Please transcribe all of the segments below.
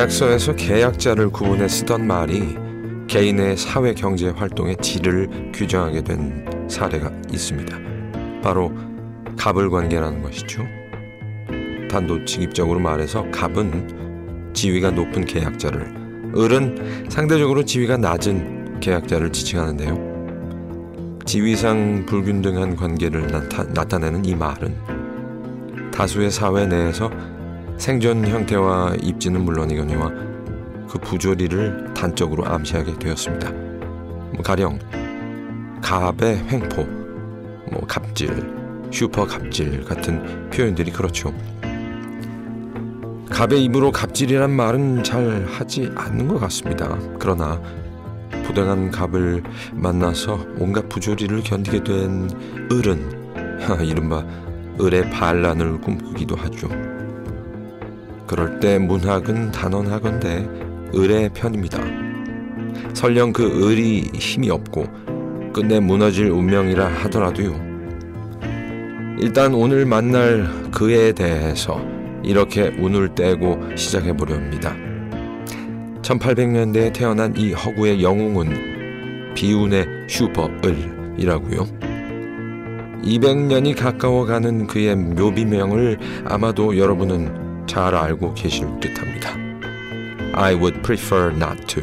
계약서에서 계약자를 구분해 쓰던 말이 개인의 사회 경제 활동의 질을 규정하게 된 사례가 있습니다. 바로 갑을 관계라는 것이죠. 단도직입적으로 말해서 갑은 지위가 높은 계약자를, 을은 상대적으로 지위가 낮은 계약자를 지칭하는데요. 지위상 불균등한 관계를 나타, 내는이 말은 다수의 사회 내에서 생존 형태와 입지는 물론이거니와 그 부조리를 단적으로 암시하게 되었습니다. 뭐 가령 갑의 횡포, 뭐 갑질, 슈퍼 갑질 같은 표현들이 그렇죠. 갑의 입으로 갑질이란 말은 잘 하지 않는 것 같습니다. 그러나 부당한 갑을 만나서 온갖 부조리를 견디게 된 을은 이른바 을의 반란을 꿈꾸기도 하죠. 그럴 때 문학은 단언하건대 을의 편입니다. 설령 그 을이 힘이 없고 끝내 무너질 운명이라 하더라도요. 일단 오늘 만날 그에 대해서 이렇게 운을 떼고 시작해 보려 합니다. 1800년대에 태어난 이 허구의 영웅은 비운의 슈퍼 을이라고요. 200년이 가까워 가는 그의 묘비명을 아마도 여러분은 잘 알고 계실 듯합니다. I would prefer not to.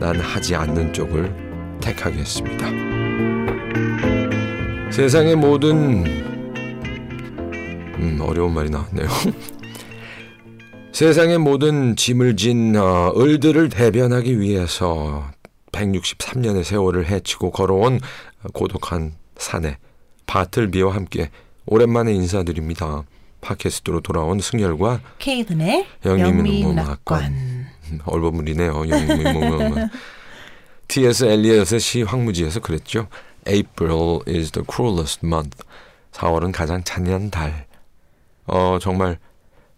난 하지 않는 쪽을 택하겠습니다. 세상의 모든 음, 어려운 말이 나왔네요. 세상의 모든 짐을 진 어, 을들을 대변하기 위해서 163년의 세월을 헤치고 걸어온 고독한 산에 바틀비와 함께 오랜만에 인사드립니다. 팟캐스트로 돌아온 승열과 케이든의 영미문학관 얼버무리네요. 영미문학관 T.S. 엘리엇의 시 황무지에서 그랬죠. April is the cruelest month. 4월은 가장 잔인한 달. 어 정말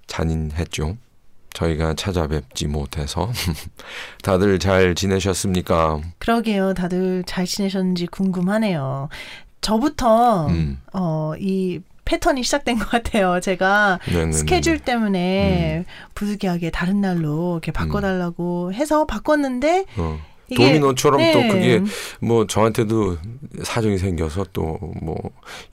잔인했죠. 저희가 찾아뵙지 못해서 다들 잘 지내셨습니까? 그러게요. 다들 잘 지내셨는지 궁금하네요. 저부터 음. 어 이 패턴이 시작된 것 같아요. 제가 네네네. 스케줄 때문에 음. 부득이하게 다른 날로 이렇게 바꿔달라고 음. 해서 바꿨는데 어. 도미노처럼 네. 또 그게 뭐 저한테도 사정이 생겨서 또 뭐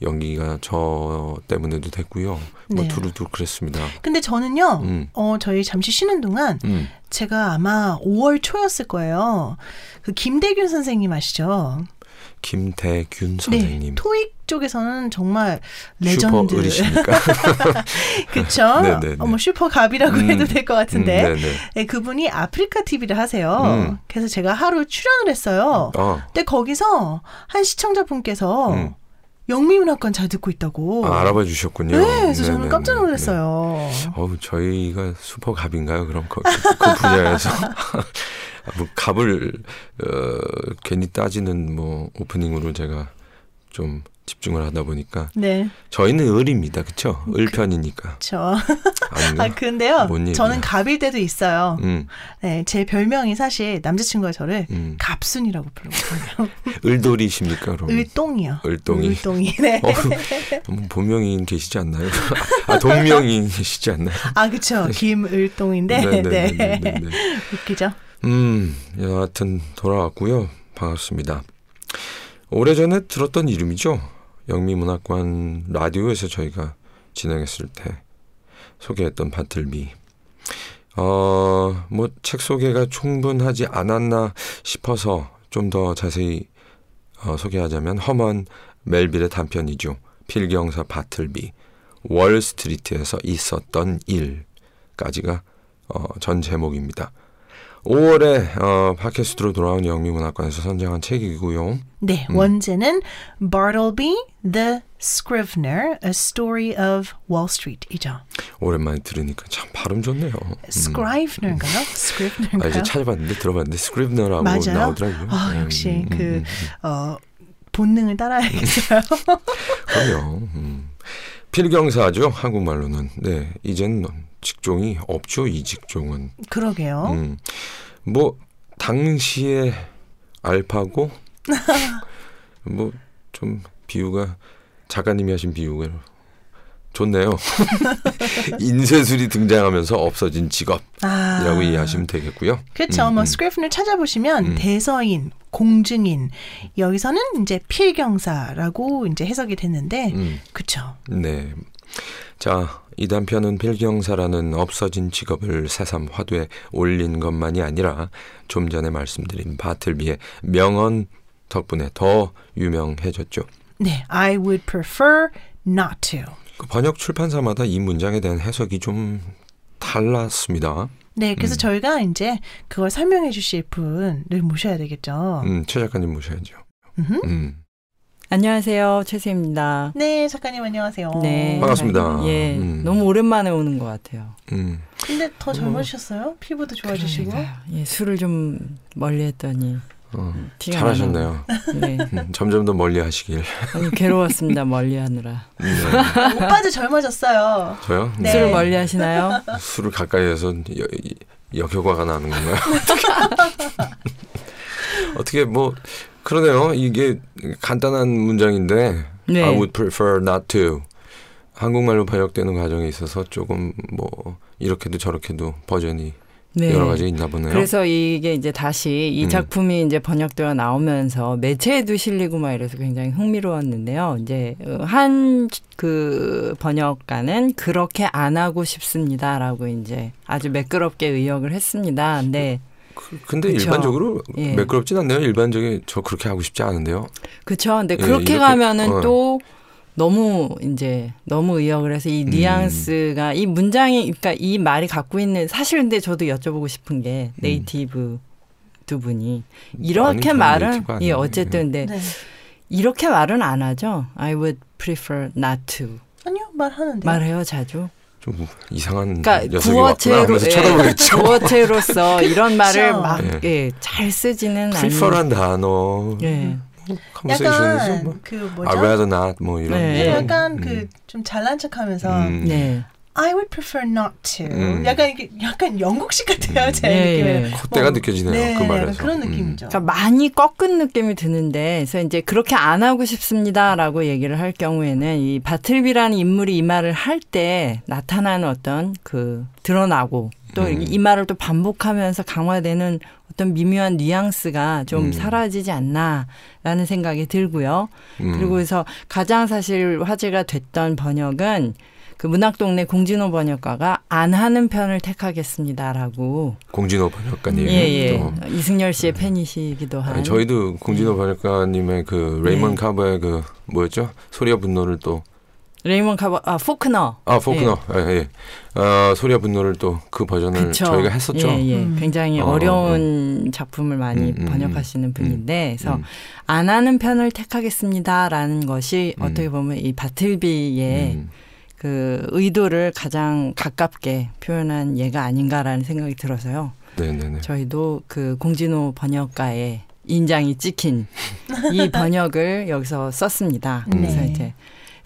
연기가 저 때문에도 됐고요. 뭐 네. 두루두루 그랬습니다. 근데 저는요, 음. 어 저희 잠시 쉬는 동안 음. 제가 아마 5월 초였을 거예요. 그 김대균 선생님 아시죠? 김대균 선생님. 네, 토익 쪽에서는 정말 레전드. 그쵸? 네네네. 어머 슈퍼갑이라고 음, 해도 될 것 같은데. 음, 네, 그분이 아프리카 TV를 하세요. 음. 그래서 제가 하루 출연을 했어요. 어. 근데 거기서 한 시청자분께서 음. 영미문학관 잘 듣고 있다고. 아, 알아봐 주셨군요. 네, 그래서 네네네. 저는 깜짝 놀랐어요. 네. 어우, 저희가 슈퍼갑인가요? 그럼 그, 그 분야에서. 뭐 갑을 어, 괜히 따지는 뭐 오프닝으로 제가 좀 집중을 하다 보니까 네. 저희는 을입니다. 그렇죠? 을편이니까. 그렇죠. 아 근데요. 저는 갑일 때도 있어요. 음. 네, 제 별명이 사실 남자친구가 저를 음. 갑순이라고 부르거든요. 을돌이십니까? 그럼? 을똥이요. 을똥이. 을똥이. 네. 어, 본명인 계시지 않나요? 아 동명인 계시지 않나요? 아 그렇죠. 김을똥인데. 네. 네, 네, 네 웃기죠. 음, 여하튼 돌아왔고요. 반갑습니다. 오래전에 들었던 이름이죠. 영미문학관 라디오에서 저희가 진행했을 때 소개했던 바틀비. 어, 뭐 책 소개가 충분하지 않았나 싶어서 좀 더 자세히 어, 소개하자면 허먼 멜빌의 단편이죠. 필경사 바틀비. 월스트리트에서 있었던 일까지가 어, 전 제목입니다. 5월에 어, 팟캐스트로 돌아온 영미문학관에서 선정한 책이고요. 네, 음. 원제는 Bartleby the Scrivener, A Story of Wall Street이죠. 오랜만에 들으니까 참 발음 좋네요. Scrivener인가요? 음. Scrivener인가요? 아, 이제 찾아봤는데 들어봤는데 Scrivener라고 맞아요? 나오더라고요. 아, 음, 역시 음, 그 음, 어, 본능을 따라야겠어요. 그럼요. 음. 필경사죠 한국말로는. 네, 이젠 직종이 없죠 이 직종은. 그러게요. 음, 뭐 당시에 알파고 뭐 좀 비유가 작가님이 하신 비유가 좋네요. 인쇄술이 등장하면서 없어진 직업이라고 아. 이해하시면 되겠고요. 그렇죠. 음, 뭐 음. 스크래프를 찾아보시면 음. 대서인, 공증인 여기서는 이제 필경사라고 이제 해석이 됐는데 음. 그렇죠. 네. 자, 이 단편은 필경사라는 없어진 직업을 새삼 화두에 올린 것만이 아니라 좀 전에 말씀드린 바틀비의 명언 덕분에 더 유명해졌죠. 네, I would prefer not to. 그 번역 출판사마다 이 문장에 대한 해석이 좀 달랐습니다. 네, 그래서 음. 저희가 이제 그걸 설명해 주실 분을 모셔야 되겠죠. 음, 최 작가님 모셔야죠. 음. 안녕하세요. 최세입니다. 네, 작가님 안녕하세요. 네. 반갑습니다. 예. 음. 너무 오랜만에 오는 것 같아요. 음. 근데 더 젊으셨어요? 피부도 좋아지시고? 예, 술을 좀 멀리 했더니 어, 잘하셨네요. 네. 음, 점점 더 멀리 하시길. 아니, 괴로웠습니다. 멀리 하느라. 네. 오빠도 젊어졌어요. 저요? 네. 술을 멀리 하시나요? 술을 가까이 해서 역효과가 나는 건가요? 어떻게 뭐 그러네요. 이게 간단한 문장인데 네. I would prefer not to. 한국말로 번역되는 과정에 있어서 조금 뭐 이렇게도 저렇게도 버전이 네. 여러 가지 있나 보네요. 그래서 이게 이제 다시 이 음. 작품이 음. 이제 번역되어 나오면서 매체에도 실리고 막 이래서 굉장히 흥미로웠는데요. 이제 한 그 번역가는 그렇게 안 하고 싶습니다라고 이제 아주 매끄럽게 의역을 했습니다. 근데 그, 근데 그쵸. 일반적으로 예. 매끄럽진 않네요. 일반적인 저 그렇게 하고 싶지 않은데요. 그렇죠. 근데 예, 그렇게 가면은 어. 또 너무 이제 너무 의역을 해서 이 음. 뉘앙스가 음. 이 문장이 그러니까 이 말이 갖고 있는 사실 근데 저도 여쭤보고 싶은 게 음. 네이티브 음. 두 분이 이렇게 말은 예 어쨌든 근데 네. 이렇게 말은 안 하죠. I would prefer not to. 아니요 말하는데 말해요 자주. 좀 이상한 그러니까 구어체로 예, 구어체로서 이런 말을 막잘 예, 쓰지는 않는. prefer란 단어. 예. 약간 뭐, 그 뭐죠? I rather not 뭐 이런. 네. 약간 음. 그좀 잘난 척하면서 음. 네. I would prefer not to. 음. 약간 이게 약간 영국식 같아요, 음. 제 네. 느낌에. 콧대가 뭐, 느껴지네요, 네, 그 말에서. 그런 음. 느낌이죠. 그러니까 많이 꺾은 느낌이 드는데, 그래서 이제 그렇게 안 하고 싶습니다라고 얘기를 할 경우에는 이 바틀비라는 인물이 이 말을 할 때 나타나는 어떤 그 드러나고 또이 음. 말을 또 반복하면서 강화되는 어떤 미묘한 뉘앙스가 좀 음. 사라지지 않나라는 생각이 들고요. 음. 그리고 그래서 가장 사실 화제가 됐던 번역은 그 문학동네 공진호 번역가가 안 하는 편을 택하겠습니다라고. 공진호 번역가님. 예, 예. 이승열 씨의 음. 팬이시기도 한. 아니, 저희도 공진호 예. 번역가님의 그 레이먼 네. 카버의 그 뭐였죠? 소리와 분노를 또 레이먼 카버 아 포크너. 아 포크너. 예. 예, 예. 어, 소리와 분노를 또 그 버전을 그쵸. 저희가 했었죠. 예, 예. 음. 굉장히 어, 려운 음. 작품을 많이 음, 음 번역하시는 음. 분인데 그래서 안 하는 편을 택하겠습니다라는 것이 어떻게 보면 이 바틀비의 그 의도를 가장 가깝게 표현한 예가 아닌가라는 생각이 들어서요. 네네네. 저희도 그 공진호 번역가의 인장이 찍힌 이 번역을 여기서 썼습니다. 그래서 네. 이제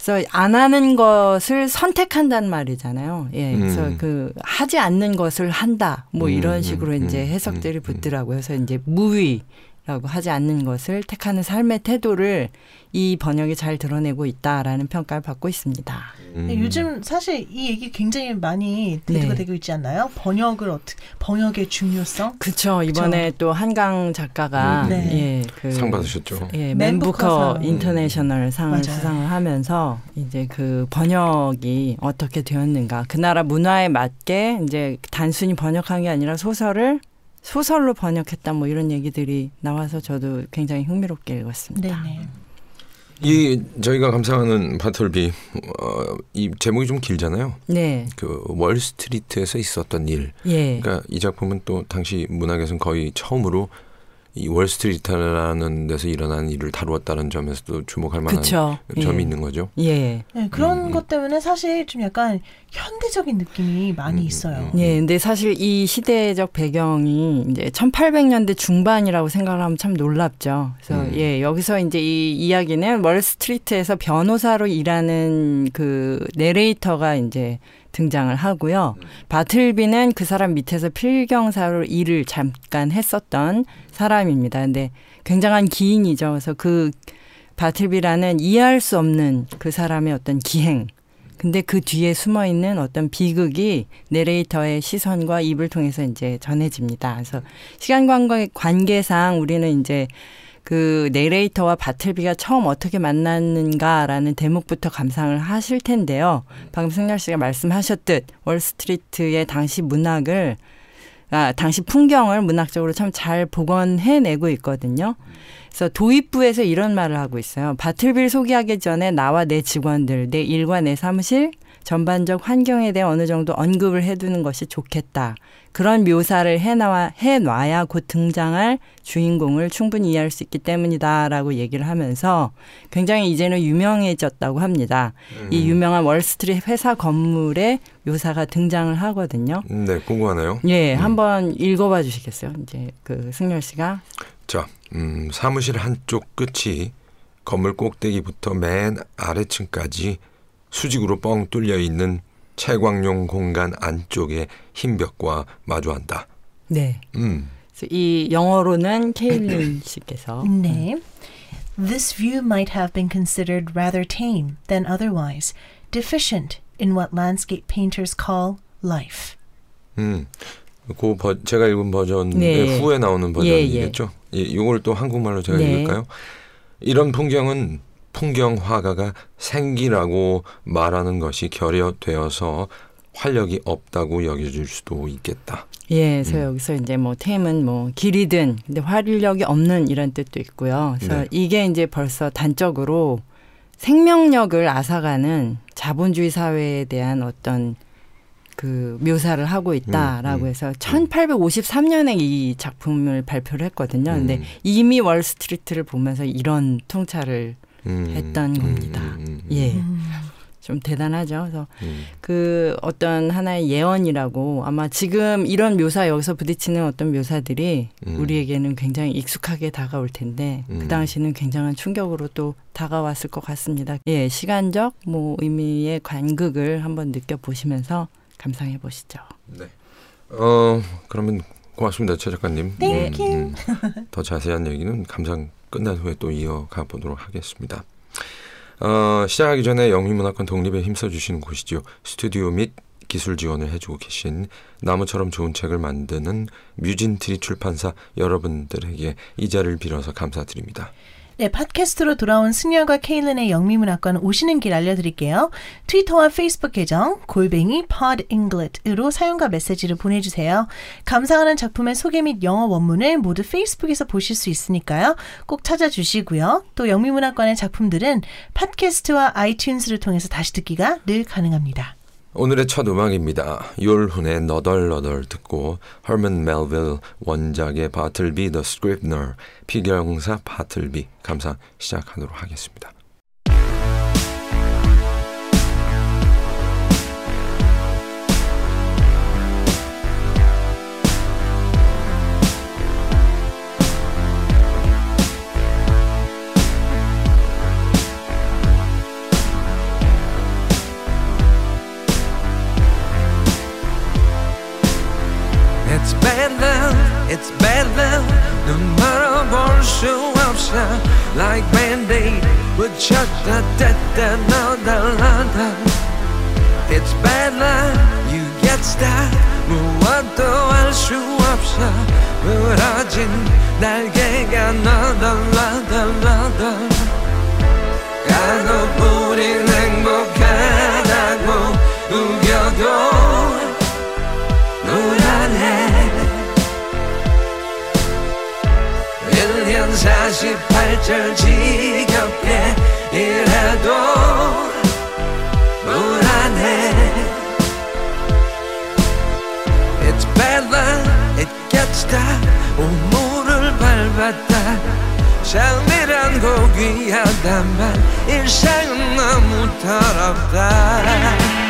그래서 안 하는 것을 선택한다는 말이잖아요. 예. 그래서 음. 그 하지 않는 것을 한다. 뭐 음, 이런 식으로 음, 이제 음, 해석들이 음, 붙더라고요. 그래서 이제 무위 라고 하지 않는 것을 택하는 삶의 태도를 이 번역이 잘 드러내고 있다라는 평가를 받고 있습니다. 음. 요즘 사실 이 얘기 굉장히 많이 대두가 네. 되고 있지 않나요? 번역을 어떻게 번역의 중요성? 그렇죠. 이번에 또 한강 작가가 네. 예, 그, 상 받으셨죠. 예, 맨부커 인터내셔널 상을 맞아요. 수상을 하면서 이제 그 번역이 어떻게 되었는가, 그 나라 문화에 맞게 이제 단순히 번역한 게 아니라 소설을 소설로 번역했다 뭐 이런 얘기들이 나와서 저도 굉장히 흥미롭게 읽었습니다. 네네. 이 저희가 감상하는 바틀비 어, 이 제목이 좀 길잖아요. 네. 그 월스트리트에서 있었던 일. 예. 그러니까 이 작품은 또 당시 문학에서는 거의 처음으로 이 월스트리트라는 데서 일어난 일을 다루었다는 점에서도 주목할 만한 그쵸. 점이 예. 있는 거죠. 예. 네, 그런 음. 것 때문에 사실 좀 약간 현대적인 느낌이 많이 음, 있어요. 음, 예, 근데 사실 이 시대적 배경이 이제 1800년대 중반이라고 생각을 하면 참 놀랍죠. 그래서 음. 예, 여기서 이제 이 이야기는 월스트리트에서 변호사로 일하는 그 내레이터가 이제 등장을 하고요. 바틀비는 그 사람 밑에서 필경사로 일을 잠깐 했었던 사람입니다. 근데 굉장한 기인이죠. 그래서 그 바틀비라는 이해할 수 없는 그 사람의 어떤 기행. 근데 그 뒤에 숨어 있는 어떤 비극이 내레이터의 시선과 입을 통해서 이제 전해집니다. 그래서 시간 관계상 우리는 이제 그 내레이터와 바틀비가 처음 어떻게 만났는가라는 대목부터 감상을 하실 텐데요. 방금 승렬 씨가 말씀하셨듯 월스트리트의 당시 문학을 아, 당시 풍경을 문학적으로 참 잘 복원해내고 있거든요. 그래서 도입부에서 이런 말을 하고 있어요. 바틀비를 소개하기 전에 나와 내 직원들, 내 일과 내 사무실, 전반적 환경에 대해 어느 정도 언급을 해두는 것이 좋겠다. 그런 묘사를 해놔, 해놔야 곧 등장할 주인공을 충분히 이해할 수 있기 때문이다 라고 얘기를 하면서 굉장히 이제는 유명해졌다고 합니다. 음. 이 유명한 월스트리트 회사 건물의 묘사가 등장을 하거든요. 네, 궁금하네요. 예, 음. 한번 읽어봐 주시겠어요? 이제 그 승열 씨가. 자, 음, 사무실 한쪽 끝이 건물 꼭대기부터 맨 아래층까지 수직으로 뻥 뚫려 있는 채광용 공간 안쪽에 흰 벽과 마주한다. 네. 음. 이 영어로는 케일린 씨께서 네. This view might have been considered rather tame than otherwise, deficient in what landscape painters call life. 음. 그 버, 제가 읽은 버전 네. 후에 나오는 버전이겠죠. 예, 예. 이걸 또 한국말로 제가 네. 읽을까요? 이런 풍경은 풍경 화가가 생기라고 말하는 것이 결여되어서 활력이 없다고 여겨질 수도 있겠다. 예, 그래서 음. 여기서 이제 뭐 템은 뭐 길이든 근데 활력이 없는 이런 뜻도 있고요. 그래서 네. 이게 이제 벌써 단적으로 생명력을 앗아가는 자본주의 사회에 대한 어떤 그 묘사를 하고 있다라고 음, 음, 해서 1853년에 이 작품을 발표를 했거든요. 근데 음. 이미 월스트리트를 보면서 이런 통찰을 음, 했던 음, 겁니다. 음, 음, 예. 음. 좀 대단하죠. 그래서 음. 그 어떤 하나의 예언이라고 아마 지금 이런 묘사 여기서 부딪히는 어떤 묘사들이 우리에게는 굉장히 익숙하게 다가올 텐데 그 당시는 굉장한 충격으로 또 다가왔을 것 같습니다. 예, 시간적 뭐 의미의 관극을 한번 느껴보시면서 감상해 보시죠. 네. 어 그러면 고맙습니다, 최 작가님. 네. 음, 더 자세한 얘기는 감상 끝난 후에 또 이어가 보도록 하겠습니다. 어, 시작하기 전에 영미문학관 독립에 힘써주시는 곳이죠. 스튜디오 및 기술 지원을 해주고 계신 나무처럼 좋은 책을 만드는 뮤진트리 출판사 여러분들에게 이 자리를 빌어서 감사드립니다. 네, 팟캐스트로 돌아온 승열과 케일린의 영미문학관 오시는 길 알려드릴게요. 트위터와 페이스북 계정 골뱅이 podinglet으로 사연과 메시지를 보내주세요. 감상하는 작품의 소개 및 영어 원문을 모두 페이스북에서 보실 수 있으니까요. 꼭 찾아주시고요. 또 영미문학관의 작품들은 팟캐스트와 아이튠즈를 통해서 다시 듣기가 늘 가능합니다. 오늘의 첫 음악입니다. 율훈의 너덜너덜 듣고 허먼 멜빌 원작의 Bartleby the Scrivener 필경사 바틀비 감상 시작하도록 하겠습니다. like band-aid with shut da da da no da la da It's bad luck you get stuck 무엇도 알수 없어 부러진 날개가 너덜너덜너덜 가도 우린 48절 지겹게 일해도 불안해. It's better, it gets dark 우물을 밟았다. 장미란 고귀하다만 일상은 너무 더럽다.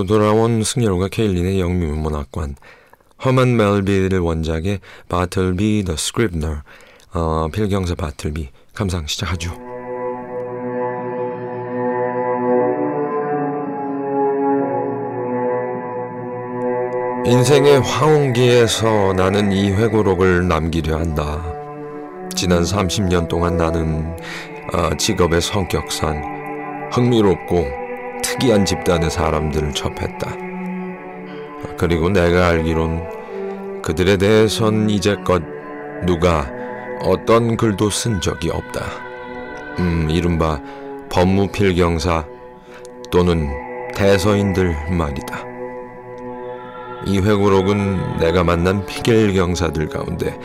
팟캐스트로 돌아온 승열과 케일린의 영미문 문학관 허만 멜빌 원작의 바틀비 더 스크립너 어, 필경사 바틀비 감상 시작하죠. 인생의 황혼기에서 나는 이 회고록을 남기려 한다. 지난 30년 동안 나는 어, 직업의 성격상 흥미롭고 특이한 집단의 사람들을 접했다. 그리고 내가 알기론 그들에 대해선 이제껏 누가 어떤 글도 쓴 적이 없다. 음, 이른바 법무필경사 또는 대서인들 말이다. 이 회고록은 내가 만난 피겔경사들 가운데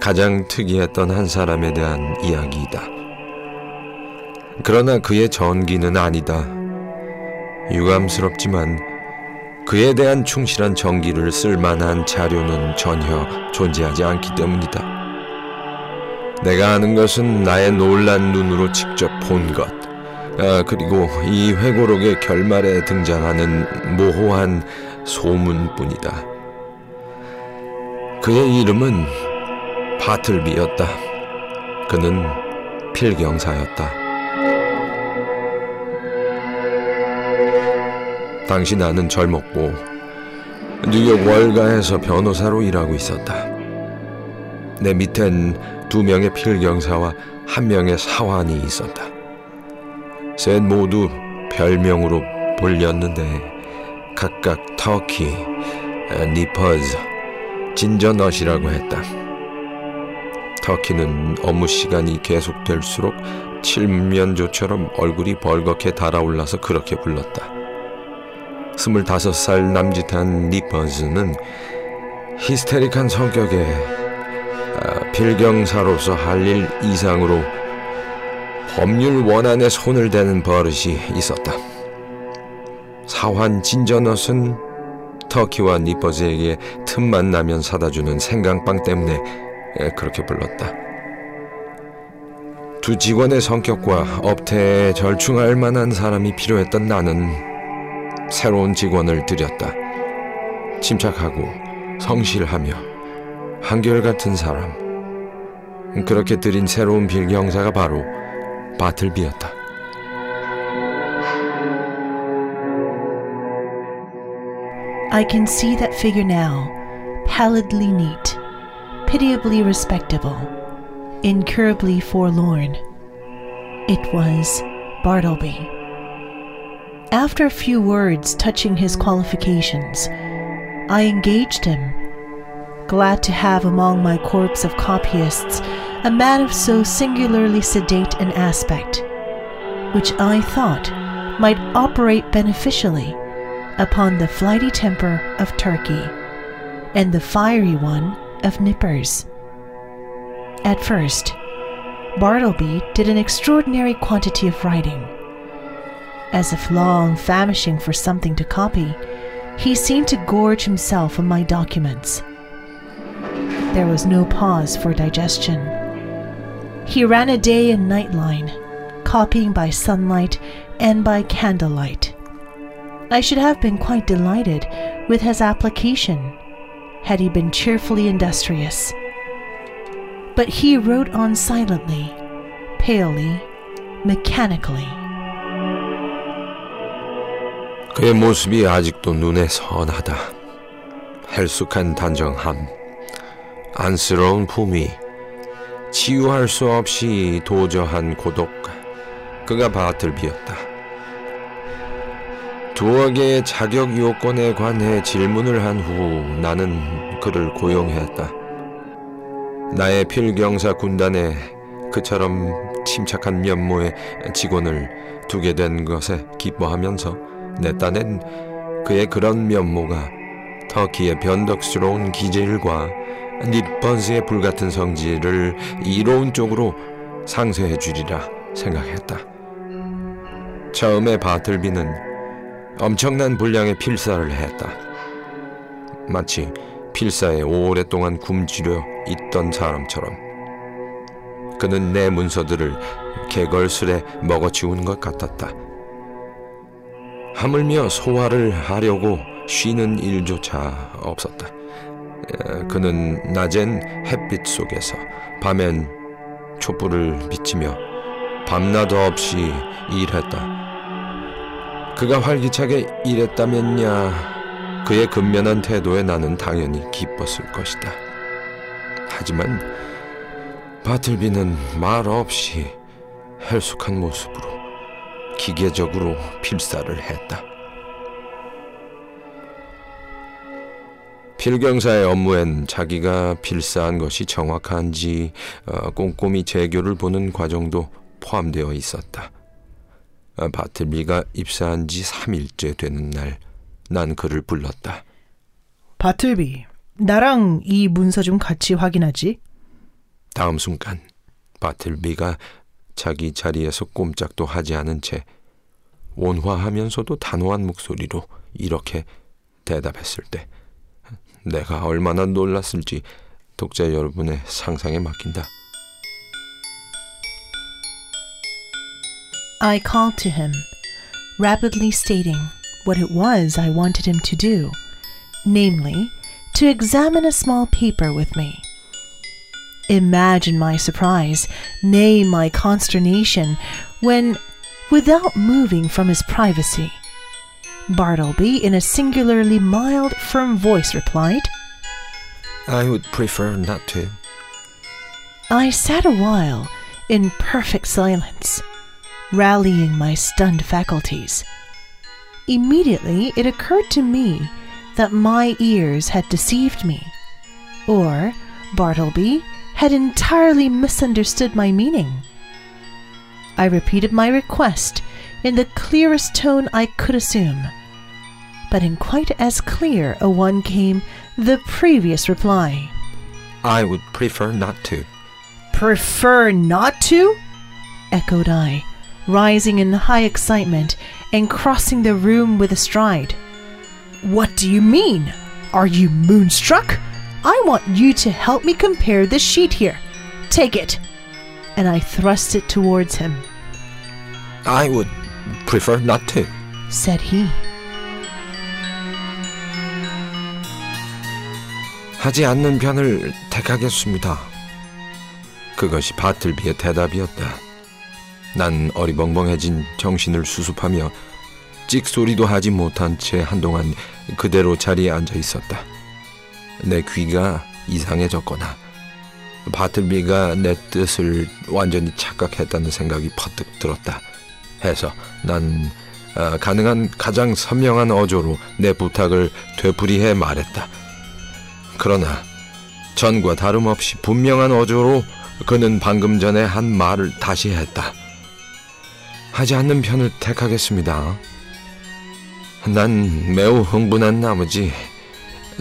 가장 특이했던 한 사람에 대한 이야기이다. 그러나 그의 전기는 아니다. 유감스럽지만 그에 대한 충실한 정기를 쓸 만한 자료는 전혀 존재하지 않기 때문이다. 내가 아는 것은 나의 놀란 눈으로 직접 본 것, 아, 그리고 이 회고록의 결말에 등장하는 모호한 소문뿐이다. 그의 이름은 바틀비였다. 그는 필경사였다. 당시 나는 젊었고 뉴욕 월가에서 변호사로 일하고 있었다. 내 밑엔 두 명의 필경사와 한 명의 사환이 있었다. 셋 모두 별명으로 불렸는데 각각 터키, 니퍼즈, 진저넛이라고 했다. 터키는 업무 시간이 계속될수록 칠면조처럼 얼굴이 벌겋게 달아올라서 그렇게 불렀다. 스물다섯 살 남짓한 니퍼즈는 히스테릭한 성격에 아, 필경사로서 할 일 이상으로 법률 원안에 손을 대는 버릇이 있었다. 사환 진저넛은 터키와 니퍼즈에게 틈만 나면 사다 주는 생강빵 때문에 그렇게 불렀다. 두 직원의 성격과 업태에 절충할 만한 사람이 필요했던 나는 새로운 직원을 들였다. 침착하고 성실하며 한결같은 사람. 그렇게 들인 새로운 빌경사가 바로 바틀비였다. I can see that figure now, pallidly neat, pitiably respectable, incurably forlorn. It was Bartleby. After a few words touching his qualifications, I engaged him, glad to have among my corps of copyists a man of so singularly sedate an aspect, which I thought might operate beneficially upon the flighty temper of Turkey and the fiery one of Nippers. At first, Bartleby did an extraordinary quantity of writing. As if long famishing for something to copy, he seemed to gorge himself on my documents. There was no pause for digestion. He ran a day and night line, copying by sunlight and by candlelight. I should have been quite delighted with his application had he been cheerfully industrious. But he wrote on silently, palely, mechanically. 그의 모습이 아직도 눈에 선하다. 헬쑥한 단정함, 안쓰러운 품위, 치유할 수 없이 도저한 고독. 그가 바틀비였다. 두어 개의 자격 요건에 관해 질문을 한 후 나는 그를 고용했다. 나의 필경사 군단에 그처럼 침착한 면모의 직원을 두게 된 것에 기뻐하면서 내 딴엔 그의 그런 면모가 터키의 변덕스러운 기질과 니번스의 불같은 성질을 이로운 쪽으로 상쇄해 주리라 생각했다. 처음에 바틀비는 엄청난 분량의 필사를 했다. 마치 필사에 오랫동안 굶주려 있던 사람처럼 그는 내 문서들을 개걸스레 먹어치운 것 같았다. 하물며 소화를 하려고 쉬는 일조차 없었다. 그는 낮엔 햇빛 속에서 밤엔 촛불을 비치며 밤낮 없이 일했다. 그가 활기차게 일했다면야 그의 근면한 태도에 나는 당연히 기뻤을 것이다. 하지만 바틀비는 말 없이 헬숙한 모습으로 기계적으로 필사를 했다. 필경사의 업무엔 자기가 필사한 것이 정확한지 어, 꼼꼼히 재교를 보는 과정도 포함되어 있었다. 바틀비가 입사한 지 3일째 되는 날, 난 그를 불렀다. 바틀비, 나랑 이 문서 좀 같이 확인하지. 다음 순간, 바틀비가 자기 자리에서 꼼짝도 하지 않은 채 온화하면서도 단호한 목소리로 이렇게 대답했을 때 내가 얼마나 놀랐을지 독자 여러분의 상상에 맡긴다. I called to him, rapidly stating what it was I wanted him to do, namely, to examine a small paper with me. Imagine my surprise, nay, my consternation, when, without moving from his privacy, Bartleby, in a singularly mild, firm voice, replied, I would prefer not to. I sat a while in perfect silence rallying my stunned faculties. Immediately it occurred to me that my ears had deceived me, or Bartleby had entirely misunderstood my meaning. I repeated my request in the clearest tone I could assume, but in quite as clear a one came the previous reply. I would prefer not to. Prefer not to? echoed I, rising in high excitement and crossing the room with a stride. What do you mean? Are you moonstruck? I want you to help me compare this sheet here. Take it. And I thrust it towards him. I would prefer not to, said he. 하지 않는 편을 택하겠습니다. 그것이 바틀비의 대답이었다. 난 어리벙벙해진 정신을 수습하며 찍소리도 하지 못한 채 한동안 그대로 자리에 앉아 있었다. 내 귀가 이상해졌거나 바틀비가 내 뜻을 완전히 착각했다는 생각이 퍼뜩 들었다. 해서 난 어, 가능한 가장 선명한 어조로 내 부탁을 되풀이해 말했다. 그러나 전과 다름없이 분명한 어조로 그는 방금 전에 한 말을 다시 했다. 하지 않는 편을 택하겠습니다. 난 매우 흥분한 나머지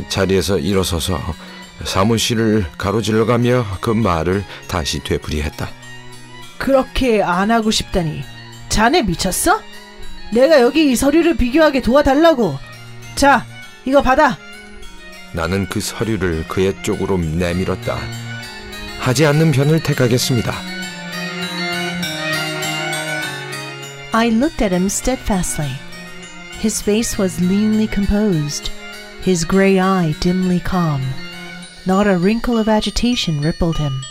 자리에서 일어서서 사무실을 가로질러가며 그 말을 다시 되풀이했다. 그렇게 안 하고 싶다니 자네 미쳤어? 내가 여기 이 서류를 비교하게 도와달라고. 자, 이거 받아. 나는 그 서류를 그의 쪽으로 내밀었다. 하지 않는 편을 택하겠습니다. I looked at him steadfastly. His face was leanly composed, his gray eye dimly calm. Not a wrinkle of agitation rippled him.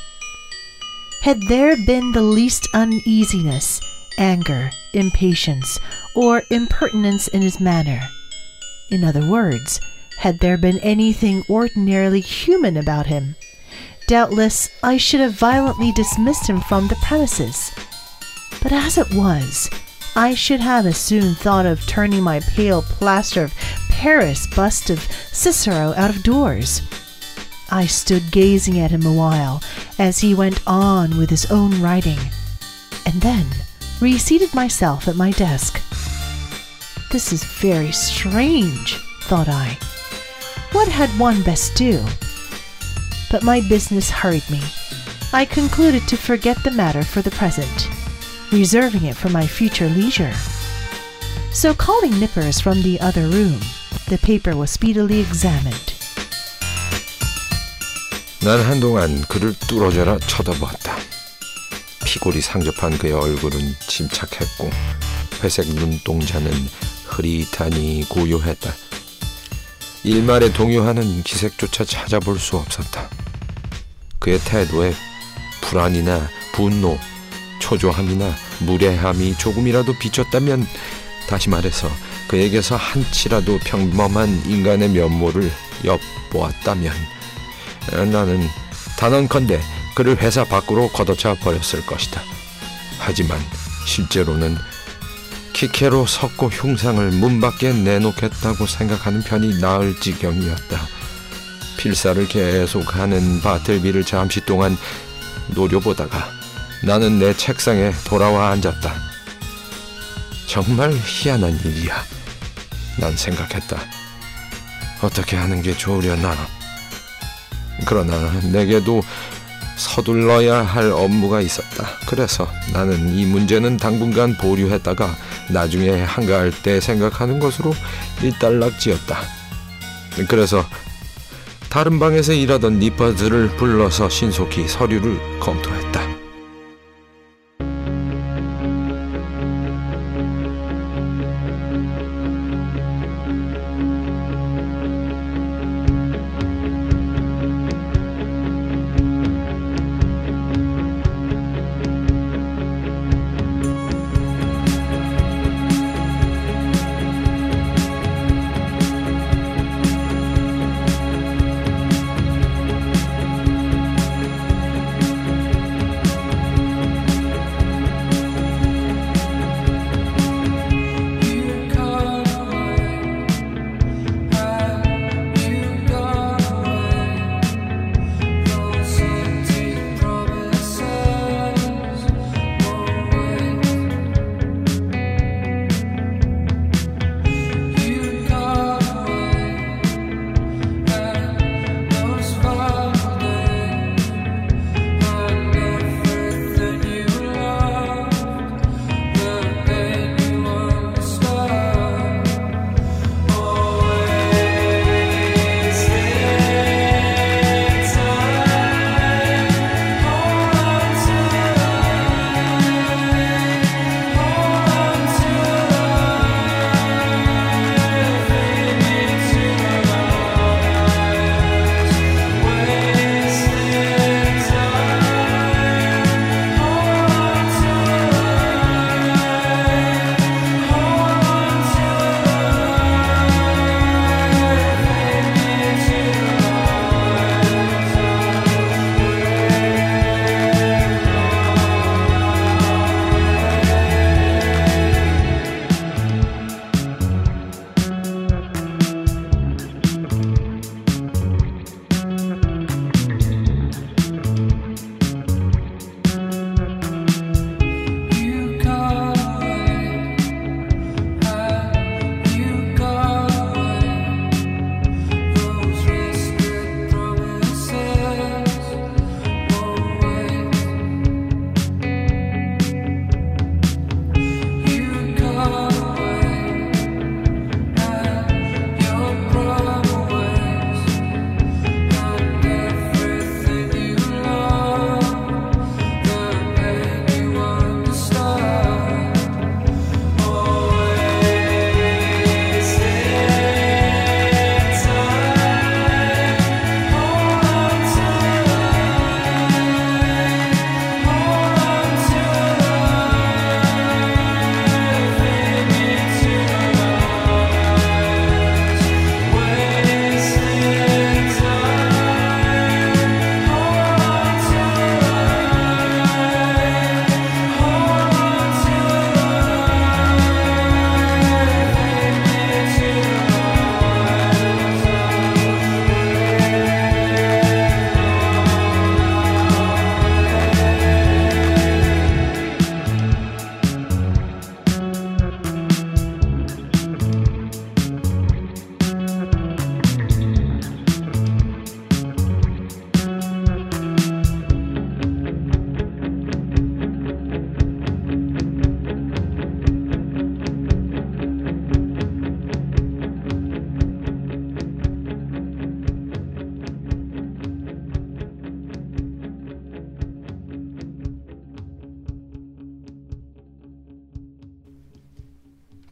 Had there been the least uneasiness, anger, impatience, or impertinence in his manner? In other words, had there been anything ordinarily human about him? Doubtless I should have violently dismissed him from the premises. But as it was, I should have as soon thought of turning my pale plaster of Paris bust of Cicero out of doors. I stood gazing at him a while as he went on with his own writing, and then reseated myself at my desk. This is very strange, thought I. What had one best do? But my business hurried me. I concluded to forget the matter for the present, reserving it for my future leisure. So, calling Nippers from the other room, the paper was speedily examined. 난 한동안 그를 뚫어져라 쳐다보았다. 피골이 상접한 그의 얼굴은 침착했고 회색 눈동자는 흐릿하니 고요했다. 일말에 동요하는 기색조차 찾아볼 수 없었다. 그의 태도에 불안이나 분노, 초조함이나 무례함이 조금이라도 비쳤다면 다시 말해서 그에게서 한치라도 평범한 인간의 면모를 엿보았다면 나는 단언컨대 그를 회사 밖으로 걷어차 버렸을 것이다. 하지만 실제로는 키케로 석고 흉상을 문 밖에 내놓겠다고 생각하는 편이 나을 지경이었다. 필사를 계속하는 바틀비를 잠시 동안 노려보다가 나는 내 책상에 돌아와 앉았다. 정말 희한한 일이야. 난 생각했다. 어떻게 하는 게 좋으려나. 그러나 내게도 서둘러야 할 업무가 있었다. 그래서 나는 이 문제는 당분간 보류했다가 나중에 한가할 때 생각하는 것으로 일단락지었다. 그래서 다른 방에서 일하던 니퍼들을 불러서 신속히 서류를 검토했다.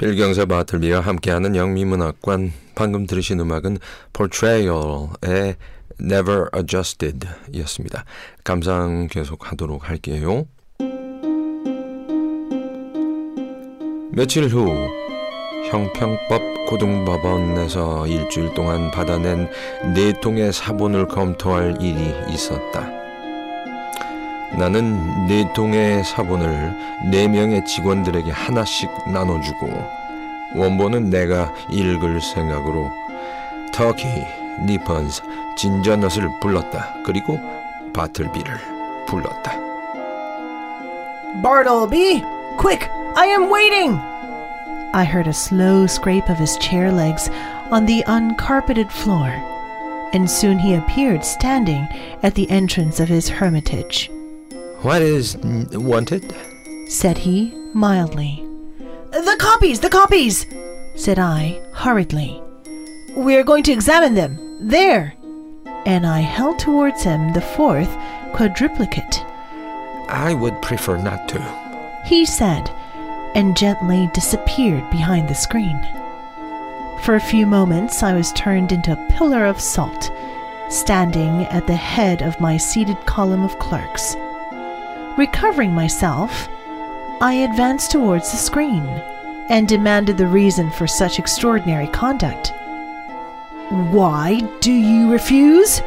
빌경사 바틀비와 함께하는 영미문학관 방금 들으신 음악은 Portrayal의 Never Adjusted 였습니다. 감상 계속하도록 할게요. 며칠 후 형평법 고등법원에서 일주일 동안 받아낸 네 통의 사본을 검토할 일이 있었다. 나는 네 통의 사본을 네 명의 직원들에게 하나씩 나눠주고 원본은 내가 읽을 생각으로 터키, 니펀스, 진저넛을 불렀다. 그리고 바틀비를 불렀다. Bartleby, quick! I am waiting! I heard a slow scrape of his chair legs on the uncarpeted floor, and soon he appeared standing at the entrance of his hermitage. What is wanted? said he mildly. The copies, the copies, said I hurriedly. We are going to examine them. There. And I held towards him the fourth quadruplicate. I would prefer not to, he said, and gently disappeared behind the screen. For a few moments, I was turned into a pillar of salt, standing at the head of my seated column of clerks. Recovering myself, I advanced towards the screen and demanded the reason for such extraordinary conduct. Why do you refuse?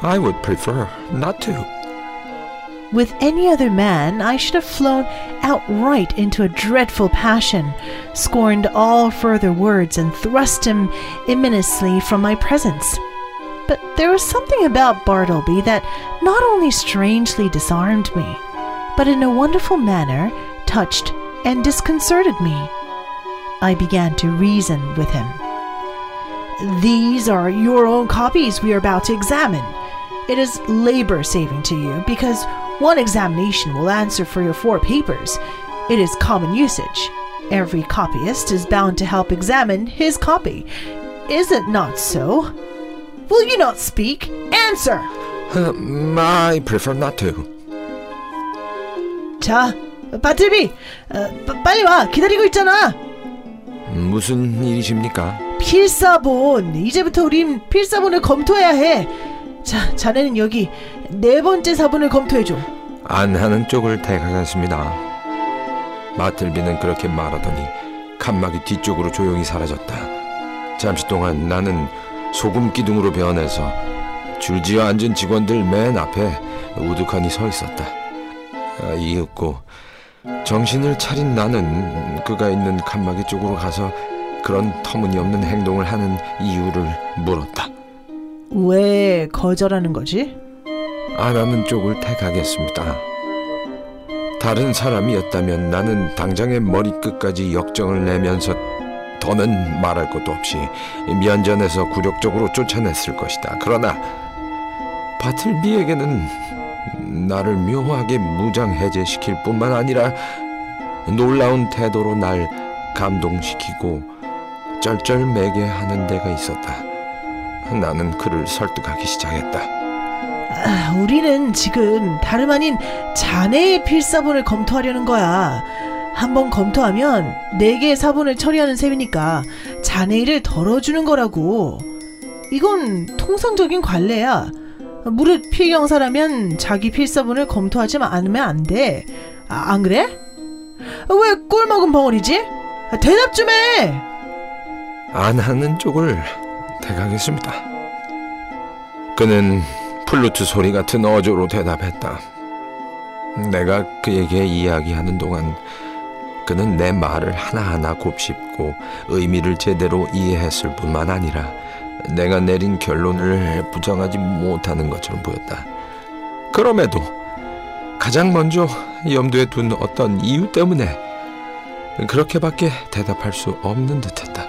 I would prefer not to. With any other man, I should have flown outright into a dreadful passion, scorned all further words, and thrust him ignominiously from my presence. But there was something about Bartleby that not only strangely disarmed me, but in a wonderful manner touched and disconcerted me. I began to reason with him. These are your own copies we are about to examine. It is labor saving to you because one examination will answer for your four papers. It is common usage. Every copyist is bound to help examine his copy. Is it not so? Will you not speak? Answer! Uh, I prefer not to. 자, 바틀비, 어, 빨리 와. 기다리고 있잖아. 무슨 일이십니까? 필사본. 이제부터 우린 필사본을 검토해야 해. 자, 자네는 여기 네 번째 사본을 검토해줘. 안 하는 쪽을 택하겠습니다. 마틀비는 그렇게 말하더니 칸막이 뒤쪽으로 조용히 사라졌다. 잠시 동안 나는 소금 기둥으로 변해서 줄지어 앉은 직원들 맨 앞에 우두커니 서 있었다. 아, 이윽고 정신을 차린 나는 그가 있는 칸막이 쪽으로 가서 그런 터무니없는 행동을 하는 이유를 물었다. 왜 거절하는 거지? 안 하는 쪽을 택하겠습니다. 다른 사람이었다면 나는 당장의 머리끝까지 역정을 내면서 더는 말할 것도 없이 면전에서 굴욕적으로 쫓아냈을 것이다. 그러나 바틀비에게는 나를 묘하게 무장 해제시킬 뿐만 아니라 놀라운 태도로 날 감동시키고 쩔쩔매게 하는 데가 있었다. 나는 그를 설득하기 시작했다. 아, 우리는 지금 다름 아닌 자네의 필사본을 검토하려는 거야. 한번 검토하면 네 개의 사본을 처리하는 셈이니까 자네 일을 덜어주는 거라고. 이건 통상적인 관례야. 무릇 필경사라면 자기 필사본을 검토하지 않으면 안 돼. 아, 안 그래? 왜 꿀 먹은 벙어리지? 아, 대답 좀 해! 안 하는 쪽을 대가겠습니다. 그는 플루트 소리 같은 어조로 대답했다. 내가 그에게 이야기하는 동안 그는 내 말을 하나하나 곱씹고 의미를 제대로 이해했을 뿐만 아니라 내가 내린 결론을 부정하지 못하는 것처럼 보였다. 그럼에도 가장 먼저 염두에 둔 어떤 이유 때문에 그렇게밖에 대답할 수 없는 듯했다.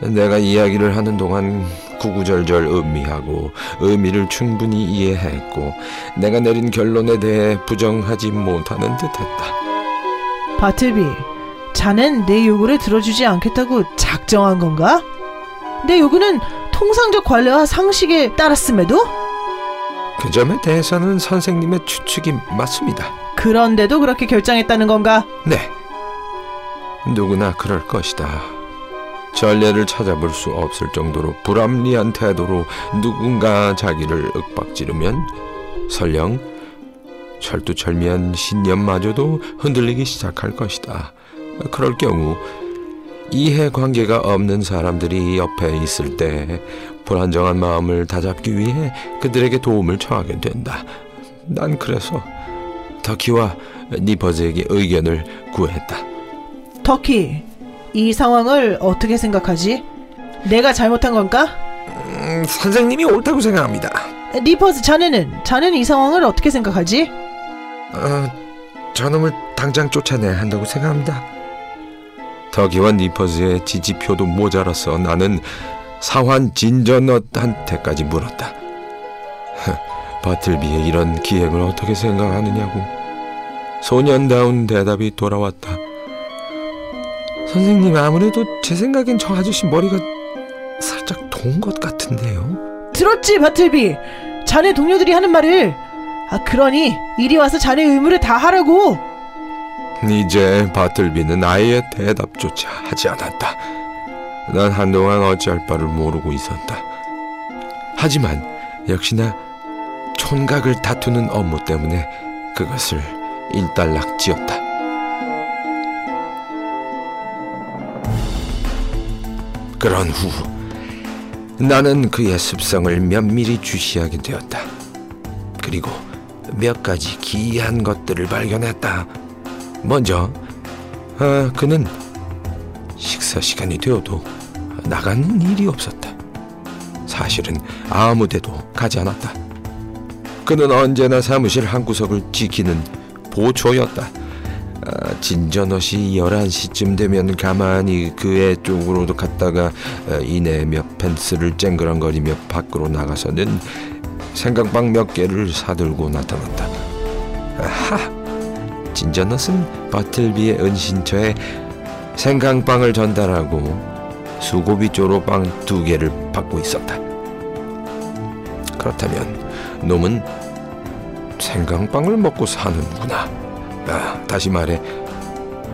내가 이야기를 하는 동안 구구절절 음미하고 의미를 충분히 이해했고 내가 내린 결론에 대해 부정하지 못하는 듯했다. 바틀비, 자넨 내 요구를 들어주지 않겠다고 작정한 건가? 내 요구는 통상적 관례와 상식에 따랐음에도? 그 점에 대해서는 선생님의 추측이 맞습니다. 그런데도 그렇게 결정했다는 건가? 네. 누구나 그럴 것이다. 전례를 찾아볼 수 없을 정도로 불합리한 태도로 누군가 자기를 윽박지르면 설령 철두철미한 신념마저도 흔들리기 시작할 것이다. 그럴 경우 이해 관계가 없는 사람들이 옆에 있을 때 불안정한 마음을 다잡기 위해 그들에게 도움을 청하게 된다. 난 그래서 터키와 니퍼즈에게 의견을 구했다. 터키, 이 상황을 어떻게 생각하지? 내가 잘못한 건가? 음, 선생님이 옳다고 생각합니다. 니퍼즈 자네는 자네는 이 상황을 어떻게 생각하지? 어, 저놈을 당장 쫓아내야 한다고 생각합니다. 터키와 니퍼즈의 지지표도 모자라서 나는 사환 진저넛한테까지 물었다. 바틀비의 이런 기획을 어떻게 생각하느냐고. 소년다운 대답이 돌아왔다. 선생님 아무래도 제 생각엔 저 아저씨 머리가 살짝 돈 것 같은데요. 들었지 바틀비. 자네 동료들이 하는 말을. 아 그러니 이리 와서 자네 의무를 다 하라고. 이제 바틀비는 아예 대답조차 하지 않았다. 난 한동안 어찌할 바를 모르고 있었다. 하지만 역시나 촌각을 다투는 업무 때문에 그것을 일단락지었다. 그런 후 나는 그의 습성을 면밀히 주시하게 되었다. 그리고 몇 가지 기이한 것들을 발견했다. 먼저 아, 그는 식사 시간이 되어도 나가는 일이 없었다. 사실은 아무 데도 가지 않았다. 그는 언제나 사무실 한 구석을 지키는 보초였다. 아, 진전옷이 11시쯤 되면 가만히 그의 쪽으로 갔다가 아, 이내 몇 펜스를 쨍그랑거리며 밖으로 나가서는 생강빵 몇 개를 사들고 나타났다. 아하! 진저넛은 버틀비의 은신처에 생강빵을 전달하고 수고비 조로 빵 두 개를 받고 있었다. 그렇다면 놈은 생강빵을 먹고 사는구나. 아, 다시 말해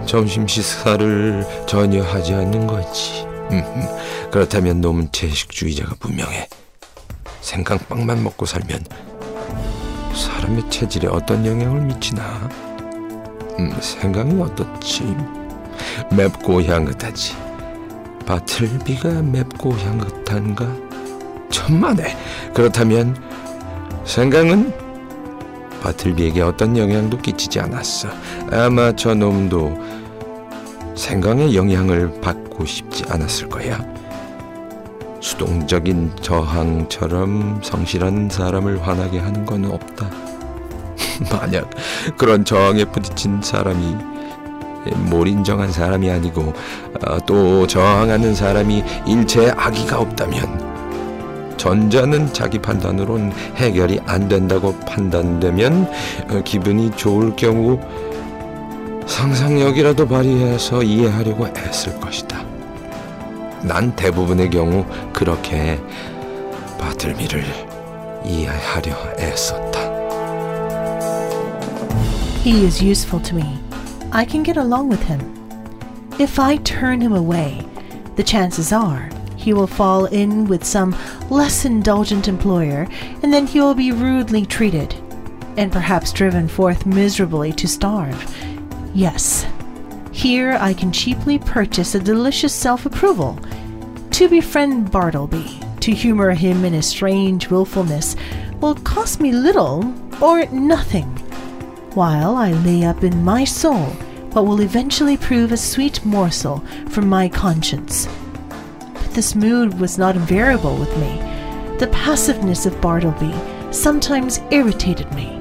점심 식사를 전혀 하지 않는 거지. 음, 그렇다면 놈은 채식주의자가 분명해. 생강빵만 먹고 살면 사람의 체질에 어떤 영향을 미치나? 음, 생강이 어떻지? 맵고 향긋하지. 바틀비가 맵고 향긋한가? 천만에. 그렇다면 생강은 바틀비에게 어떤 영향도 끼치지 않았어. 아마 저 놈도 생강의 영향을 받고 싶지 않았을 거야. 수동적인 저항처럼 성실한 사람을 화나게 하는 건 없다. 만약 그런 저항에 부딪힌 사람이 몰인정한 사람이 아니고 어, 또 저항하는 사람이 일체의 악의가 없다면 전자는 자기 판단으론 해결이 안 된다고 판단되면 어, 기분이 좋을 경우 상상력이라도 발휘해서 이해하려고 애쓸 것이다. 난 대부분의 경우 그렇게 바틀미를 이해하려 애썼다. He is useful to me. I can get along with him. If I turn him away, the chances are he will fall in with some less indulgent employer, and then he will be rudely treated, and perhaps driven forth miserably to starve. Yes, here I can cheaply purchase a delicious self approval. to befriend Bartleby, to humor him in his strange wilfulness, will cost me little or nothing, while I lay up in my soul what will eventually prove a sweet morsel for my conscience. But this mood was not invariable with me. The passiveness of Bartleby sometimes irritated me.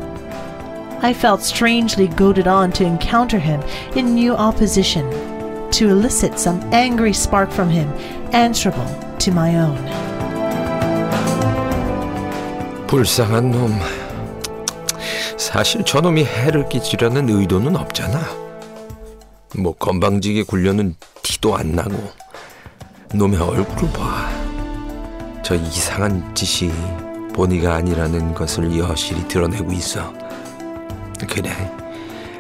I felt strangely goaded on to encounter him in new opposition, to elicit some angry spark from him answerable to my own. 불쌍한 놈. 사실 저놈이 해를 끼치려는 의도는 없잖아. 뭐 건방지게 굴려는 티도 안 나고 놈의 얼굴을 봐. 저 이상한 짓이 본의가 아니라는 것을 여실히 드러내고 있어. 그래,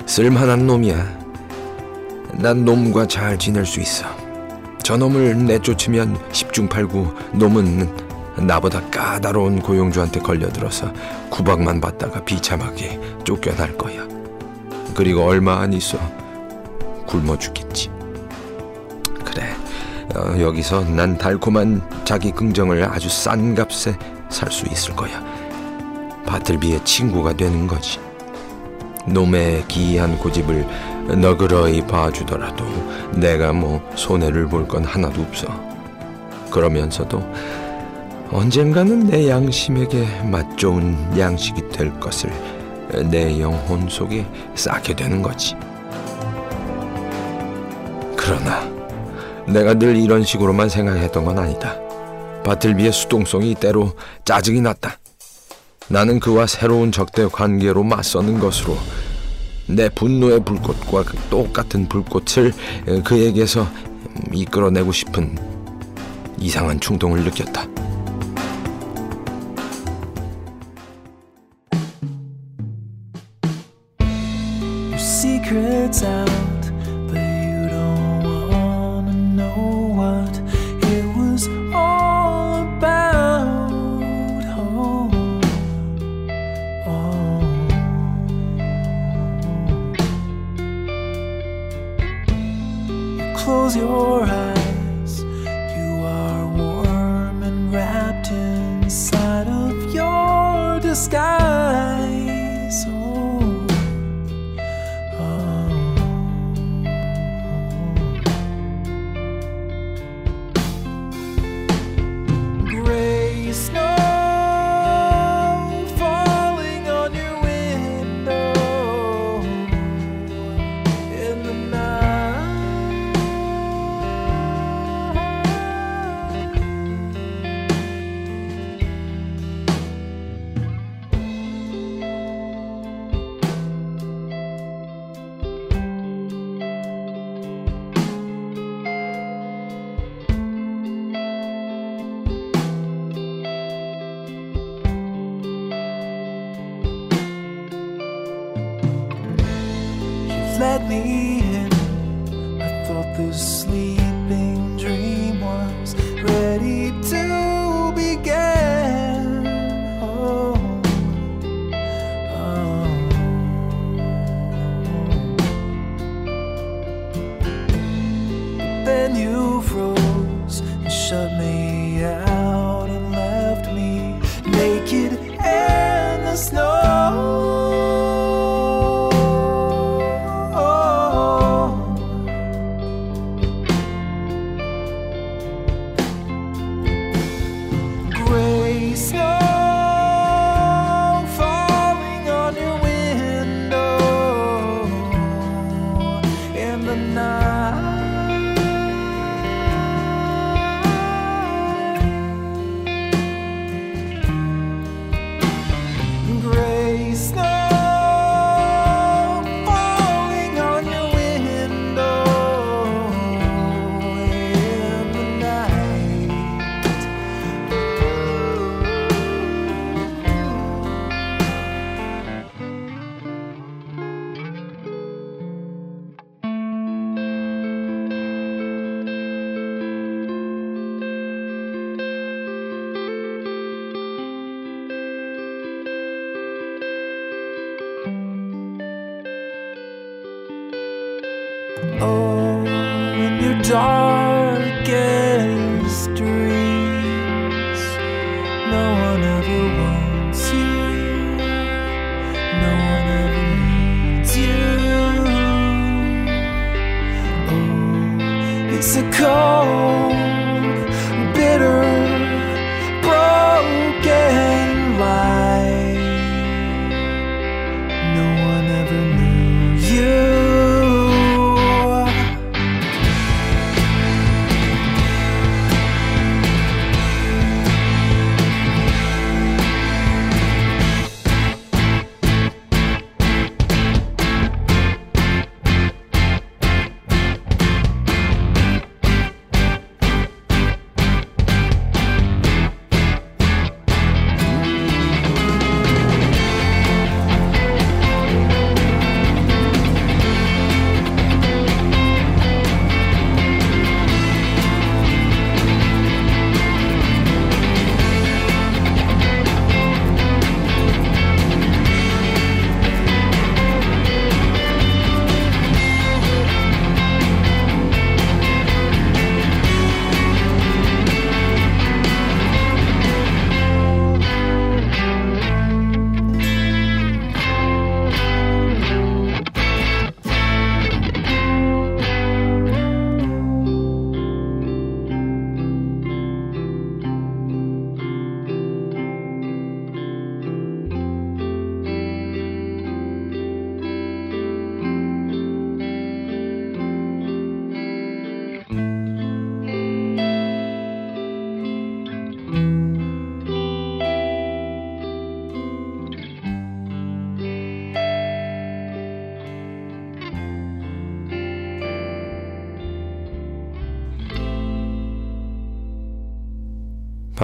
쓸만한 놈이야. 난 놈과 잘 지낼 수 있어. 저놈을 내쫓으면 10중 8구 놈은 나보다 까다로운 고용주한테 걸려들어서 구박만 받다가 비참하게 쫓겨날 거야. 그리고 얼마 안 있어 굶어 죽겠지. 그래, 어, 여기서 난 달콤한 자기 긍정을 아주 싼 값에 살 수 있을 거야. 바틀비의 친구가 되는 거지. 놈의 기이한 고집을 너그러이 봐주더라도 내가 뭐 손해를 볼 건 하나도 없어. 그러면서도 언젠가는 내 양심에게 맛 좋은 양식이 될 것을 내 영혼 속에 쌓게 되는 거지. 그러나 내가 늘 이런 식으로만 생각했던 건 아니다. 바틀비의 수동성이 때로 짜증이 났다. 나는 그와 새로운 적대 관계로 맞서는 것으로 내 분노의 불꽃과 그 똑같은 불꽃을 그에게서 이끌어내고 싶은 이상한 충동을 느꼈다.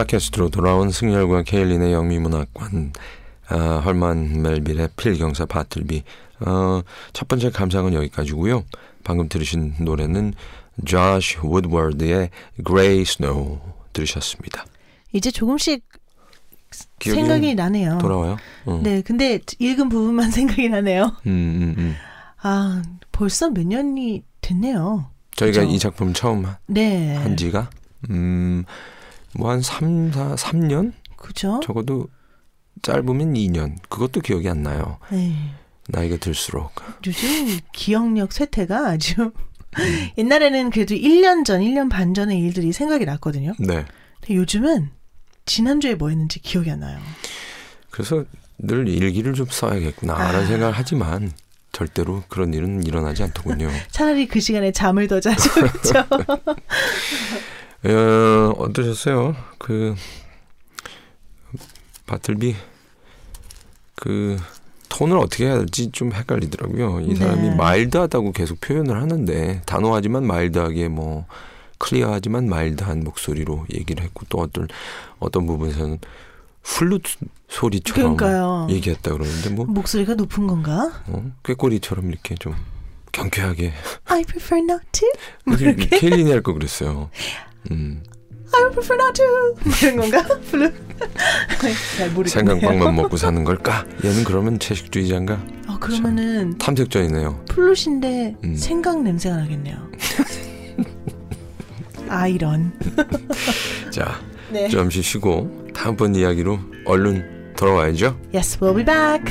팟캐스트로 돌아온 승열과 케일린의 영미문학관 아, 헐만 멜빌의 필경사 바틀비 어, 첫 번째 감상은 여기까지고요. 방금 들으신 노래는 조시 우드워드의 Grey Snow 들으셨습니다. 이제 조금씩 생각이 나네요. 돌아와요? 어. 네, 근데 읽은 부분만 생각이 나네요. 음, 음, 음. 아, 벌써 몇 년이 됐네요. 저희가 그렇이 작품 처음 네. 한 지가 음, 뭐 한 3, 4, 3년? 그죠? 적어도 짧으면 2년. 그것도 기억이 안 나요. 네. 나이가 들수록. 요즘 기억력 쇠퇴가 아주 음. 옛날에는 그래도 1년 전, 1년 반 전의 일들이 생각이 났거든요. 네. 근데 요즘은 지난주에 뭐 했는지 기억이 안 나요. 그래서 늘 일기를 좀 써야겠구나라는 아. 생각을 하지만 절대로 그런 일은 일어나지 않더군요. 차라리 그 시간에 잠을 더 자죠. 그렇죠? 어, 어떠셨어요? 그 바틀비 그 톤을 어떻게 해야 될지 좀 헷갈리더라고요. 이 사람이 네. mild하다고 계속 표현을 하는데 단호하지만 마일드하게 뭐 clear하지만 mild한 목소리로 얘기를 했고 또 어떤 어떤 부분에서는 플루트 소리처럼 그러니까요. 얘기했다 그러는데 뭐 목소리가 높은 건가? 어, 꾀꼬리처럼 이렇게 좀 경쾌하게. I prefer not to. 케일린이 할 거 그랬어요. 음. I prefer not to. 이런 건가? 플루. 잘 모르겠네요. 생강빵만 먹고 사는 걸까? 얘는 그러면 채식주의자인가? 어 그러면은 탐색전이네요. 플룻인데 음. 생강 냄새가 나겠네요. 아이런. 자, 네. 잠시 쉬고 다음번 이야기로 얼른 돌아와야죠. Yes, we'll be back.